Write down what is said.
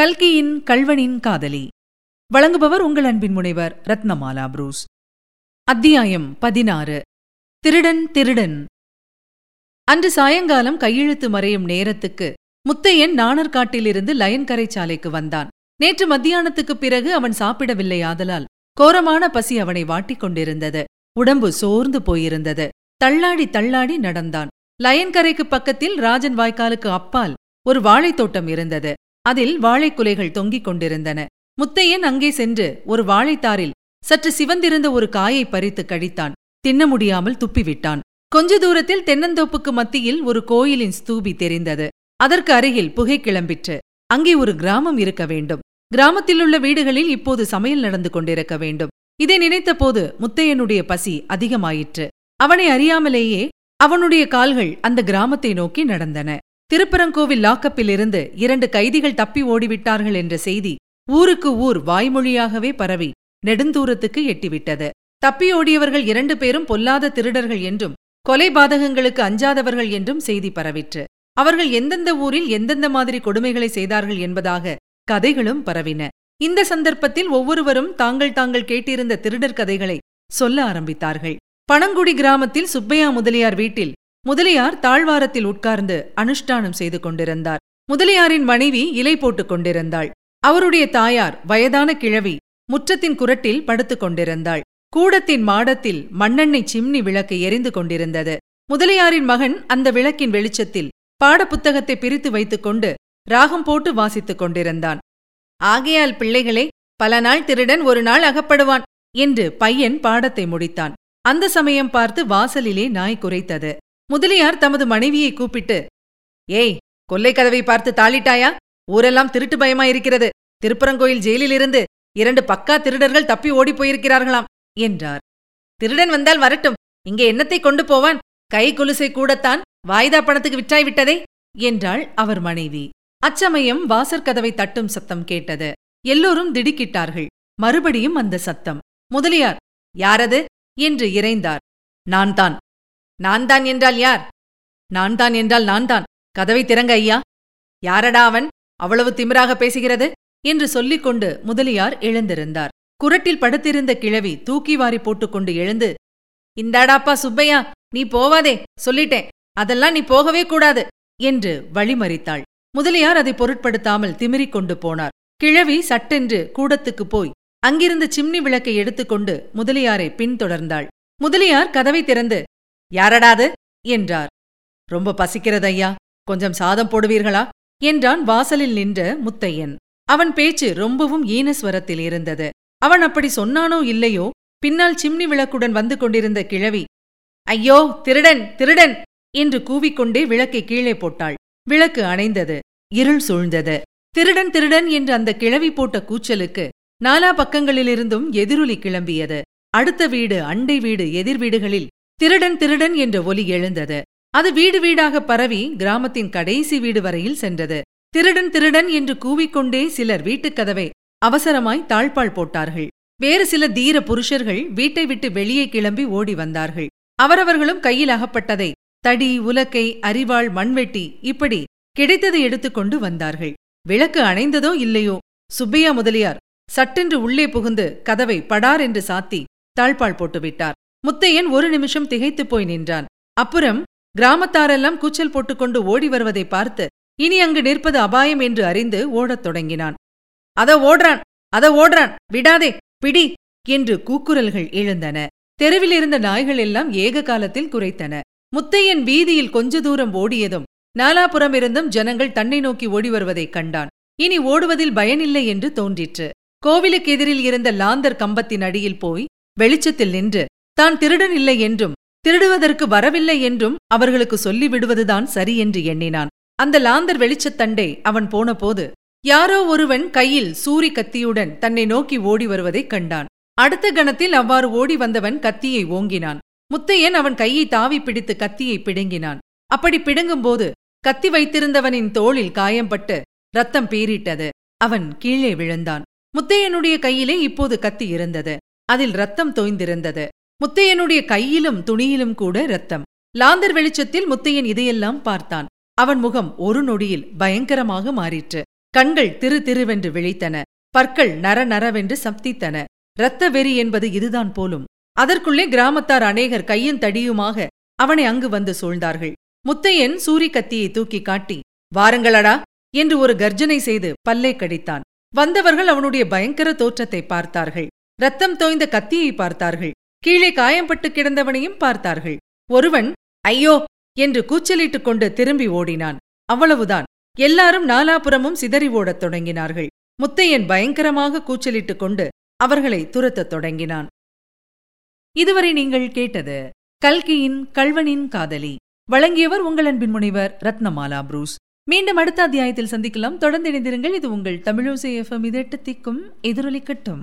கல்கியின் கல்வனின் காதலி. வழங்குபவர் உங்கள் அன்பின் முனைவர் ரத்னமாலா புரூஸ். அத்தியாயம் பதினாறு. திருடன் திருடன். அன்று சாயங்காலம் கையெழுத்து மறையும் நேரத்துக்கு முத்தையன் நாணர்காட்டிலிருந்து லயன்கரை சாலைக்கு வந்தான். நேற்று மத்தியானத்துக்குப் பிறகு அவன் சாப்பிடவில்லையாதலால் கோரமான பசி அவனை வாட்டிக் கொண்டிருந்தது. உடம்பு சோர்ந்து போயிருந்தது. தள்ளாடி தள்ளாடி நடந்தான். லயன்கரைக்கு பக்கத்தில் ராஜன் வாய்க்காலுக்கு அப்பால் ஒரு வாழைத்தோட்டம் இருந்தது. அதில் வாழைக்குலைகள் தொங்கிக் கொண்டிருந்தன. முத்தையன் அங்கே சென்று ஒரு வாழைத்தாரில் சற்று சிவந்திருந்த ஒரு காயை பறித்து கடித்தான். தின்ன முடியாமல் துப்பிவிட்டான். கொஞ்ச தூரத்தில் தென்னந்தோப்புக்கு மத்தியில் ஒரு கோயிலின் ஸ்தூபி தெரிந்தது. அதற்கு அருகில் புகை கிளம்பிற்று. அங்கே ஒரு கிராமம் இருக்க வேண்டும். கிராமத்திலுள்ள வீடுகளில் இப்போது சமையல் நடந்து கொண்டிருக்க வேண்டும். இதை நினைத்தபோது முத்தையனுடைய பசி அதிகமாயிற்று. அவனை அறியாமலேயே அவனுடைய கால்கள் அந்த கிராமத்தை நோக்கி நடந்தன. திருப்பரங்கோவில் லாக்கப்பிலிருந்து இரண்டு கைதிகள் தப்பி ஓடிவிட்டார்கள் என்ற செய்தி ஊருக்கு ஊர் வாய்மொழியாகவே பரவி நெடுந்தூரத்துக்கு எட்டிவிட்டது. தப்பியோடியவர்கள் இரண்டு பேரும் பொல்லாத திருடர்கள் என்றும் கொலை பாதகங்களுக்கு அஞ்சாதவர்கள் என்றும் செய்தி பரவிற்று. அவர்கள் எந்தெந்த ஊரில் எந்தெந்த மாதிரி கொடுமைகளை செய்தார்கள் என்பதாக கதைகளும் பரவின. இந்த சந்தர்ப்பத்தில் ஒவ்வொருவரும் தாங்கள் தாங்கள் கேட்டிருந்த திருடர் கதைகளை சொல்ல ஆரம்பித்தார்கள். பணங்குடி கிராமத்தில் சுப்பையா முதலியார் வீட்டில் முதலியார் தாழ்வாரத்தில் உட்கார்ந்து அனுஷ்டானம் செய்து கொண்டிருந்தார். முதலியாரின் மனைவி இலை போட்டுக் கொண்டிருந்தாள். அவருடைய தாயார் வயதான கிழவி முற்றத்தின் குரட்டில் படுத்துக் கொண்டிருந்தாள். கூடத்தின் மாடத்தில் மண்ணெண்ணெய் சிம்னி விளக்கு எரிந்து கொண்டிருந்தது. முதலியாரின் மகன் அந்த விளக்கின் வெளிச்சத்தில் பாடப்புத்தகத்தை பிரித்து வைத்துக்கொண்டு ராகம் போட்டு வாசித்துக் கொண்டிருந்தான். ஆகையால் பிள்ளைகளே பல நாள் திருடன் ஒரு நாள் அகப்படுவான் என்று பையன் பாடத்தை முடித்தான். அந்த சமயம் பார்த்து வாசலிலே நாய் குறைத்தது முதலியார் தமது மனைவியை கூப்பிட்டு ஏய் கொல்லை கதவை பார்த்து தாளிட்டாயா? ஊரெல்லாம் திருட்டு பயமா இருக்கிறது. திருப்பரங்கோயில் ஜெயிலிலிருந்து இரண்டு பக்கா திருடர்கள் தப்பி ஓடிப் போயிருக்கிறார்களாம் என்றார். திருடன் வந்தால் வரட்டும். இங்கே என்னத்தை கொண்டு போவான்? கை கொலுசை கூடத்தான் வாய்தா பணத்துக்கு விற்றாய் விட்டதே என்றாள் அவர் மனைவி. அச்சமயம் வாசற்கதவை தட்டும் சத்தம் கேட்டது. எல்லோரும் திடுக்கிட்டார்கள். மறுபடியும் அந்த சத்தம் முதலியார் யாரது? என்று இறைந்தார். நான் தான் நான் தான் என்றால் யார்? நான் தான் என்றால் நான் தான் கதவை திறங்க ஐயா. யாரடா அவன்? அவ்வளவு திமிராக பேசுகிறது? என்று சொல்லிக் கொண்டு முதலியார் எழுந்திருந்தார். குரட்டில் படுத்திருந்த கிழவி தூக்கி வாரி போட்டுக்கொண்டு எழுந்து இந்தாடாப்பா சுப்பையா நீ போவாதே சொல்லிட்டேன். அதெல்லாம் நீ போகவே கூடாது என்று வழிமறித்தாள். முதலியார் அதை பொருட்படுத்தாமல் திமிரிக் கொண்டு போனார். கிழவி சட்டென்று கூடத்துக்குப் போய் அங்கிருந்த சிம்னி விளக்கை எடுத்துக்கொண்டு முதலியாரை பின்தொடர்ந்தாள். முதலியார் கதவை திறந்து யாரடாது என்றார். ரொம்ப பசிக்கிறது ஐயா. கொஞ்சம் சாதம் போடுவீர்களா? என்றான் வாசலில் நின்ற முத்தையன். அவன் பேச்சு ரொம்பவும் ஈனஸ்வரத்தில் இருந்தது. அவன் அப்படி சொன்னானோ இல்லையோ பின்னால் சிம்னி விளக்குடன் வந்து கொண்டிருந்த கிழவி ஐயோ திருடன் திருடன்! என்று கூவிக்கொண்டே விளக்கை கீழே போட்டாள். விளக்கு அணைந்தது இருள் சூழ்ந்தது. திருடன் திருடன் என்று அந்த கிழவி போட்ட கூச்சலுக்கு நாலா பக்கங்களிலிருந்தும் எதிரொலி கிளம்பியது. அடுத்த வீடு அண்டை வீடு எதிர் வீடுகளில் திருடன் திருடன் என்ற ஒலி எழுந்தது. அது வீடு வீடாக பரவி கிராமத்தின் கடைசி வீடு வரையில் சென்றது. திருடன் திருடன் என்று கூவிக்கொண்டே சிலர் வீட்டுக் கதவை அவசரமாய் தாழ்பால் போட்டார்கள். வேறு சில தீர புருஷர்கள் வீட்டை விட்டு வெளியே கிளம்பி ஓடி வந்தார்கள். அவரவர்களும் கையில் அகப்பட்டதை தடி உலக்கை அரிவாள் மண்வெட்டி இப்படி கிடைத்ததை எடுத்துக்கொண்டு வந்தார்கள். விளக்கு அணைந்ததோ இல்லையோ? சுப்பையா முதலியார் சட்டென்று உள்ளே புகுந்து கதவை படார் என்று சாத்தி தாழ்பால் போட்டுவிட்டார். முத்தையன் ஒரு நிமிஷம் திகைத்துப் போய் நின்றான். அப்புறம் கிராமத்தாரெல்லாம் கூச்சல் போட்டுக்கொண்டு ஓடி வருவதை பார்த்து இனி அங்கு நிற்பது அபாயம் என்று அறிந்து ஓடத் தொடங்கினான். அத ஓடுறான் அத ஓடுறான் விடாதே பிடி என்று கூக்குரல்கள் எழுந்தன. தெருவில் இருந்த நாய்கள் எல்லாம் ஏக காலத்தில் குறைத்தன முத்தையன் வீதியில் கொஞ்ச தூரம் ஓடியதும் நாலாபுறமிருந்தும் ஜனங்கள் தன்னை நோக்கி ஓடி வருவதைக் கண்டான். இனி ஓடுவதில் பயனில்லை என்று தோன்றிற்று. கோவிலுக்கு எதிரில் இருந்த லாந்தர் கம்பத்தின் அடியில் போய் வெளிச்சத்தில் நின்று தான் திருடன் இல்லை என்றும் திருடுவதற்கு வரவில்லை என்றும் அவர்களுக்கு சொல்லிவிடுவதுதான் சரி என்று எண்ணினான். அந்த லாந்தர் வெளிச்சத்தண்டை அவன் போனபோது யாரோ ஒருவன் கையில் சூரி கத்தியுடன் தன்னை நோக்கி ஓடி வருவதைக் கண்டான். அடுத்த கணத்தில் அவ்வாறு ஓடி வந்தவன் கத்தியை ஓங்கினான். முத்தையன் அவன் கையை தாவி பிடித்து கத்தியை பிடுங்கினான். அப்படி பிடுங்கும்போது கத்தி வைத்திருந்தவனின் தோளில் காயம்பட்டு ரத்தம் பீறிட்டது. அவன் கீழே விழுந்தான். முத்தையனுடைய கையிலே இப்போது கத்தி இருந்தது. அதில் ரத்தம் தோய்ந்திருந்தது. முத்தையனுடைய கையிலும் துணியிலும் கூட இரத்தம். லாந்தர் வெளிச்சத்தில் முத்தையன் இதையெல்லாம் பார்த்தான். அவன் முகம் ஒரு நொடியில் பயங்கரமாக மாறிற்று. கண்கள் திரு திருவென்று விழித்தன. பற்கள் நர நரவென்று சப்தித்தன. இரத்த வெறி என்பது இதுதான் போலும். அதற்குள்ளே கிராமத்தார் அநேகர் கையும் தடியுமாக அவனை அங்கு வந்து சூழ்ந்தார்கள். முத்தையன் சூரி கத்தியை தூக்கி காட்டி வாருங்களடா என்று ஒரு கர்ஜனை செய்து பல்லை கடித்தான். வந்தவர்கள் அவனுடைய பயங்கர தோற்றத்தை பார்த்தார்கள். ரத்தம் தோய்ந்த கத்தியை பார்த்தார்கள். கீழே காயம்பட்டு கிடந்தவனையும் பார்த்தார்கள். ஒருவன் ஐயோ! என்று கூச்சலிட்டுக் கொண்டு திரும்பி ஓடினான். அவ்வளவுதான். எல்லாரும் நாலாபுறமும் சிதறி ஓடத் தொடங்கினார்கள். முத்தையன் பயங்கரமாக கூச்சலிட்டுக் கொண்டு அவர்களை துரத்தத் தொடங்கினான். இதுவரை நீங்கள் கேட்டது கல்கியின் கல்வனின் காதலி. வழங்கியவர் உங்கள் அன்பின் முனைவர் ரத்னமாலா புரூஸ். மீண்டும் அடுத்த அத்தியாயத்தில் சந்திக்கலாம். தொடர்ந்து இணைந்திருங்கள். இது உங்கள் தமிழோசை எஃப்எம். இதெட்டு திக்கும் எதிரொலிக்கட்டும்.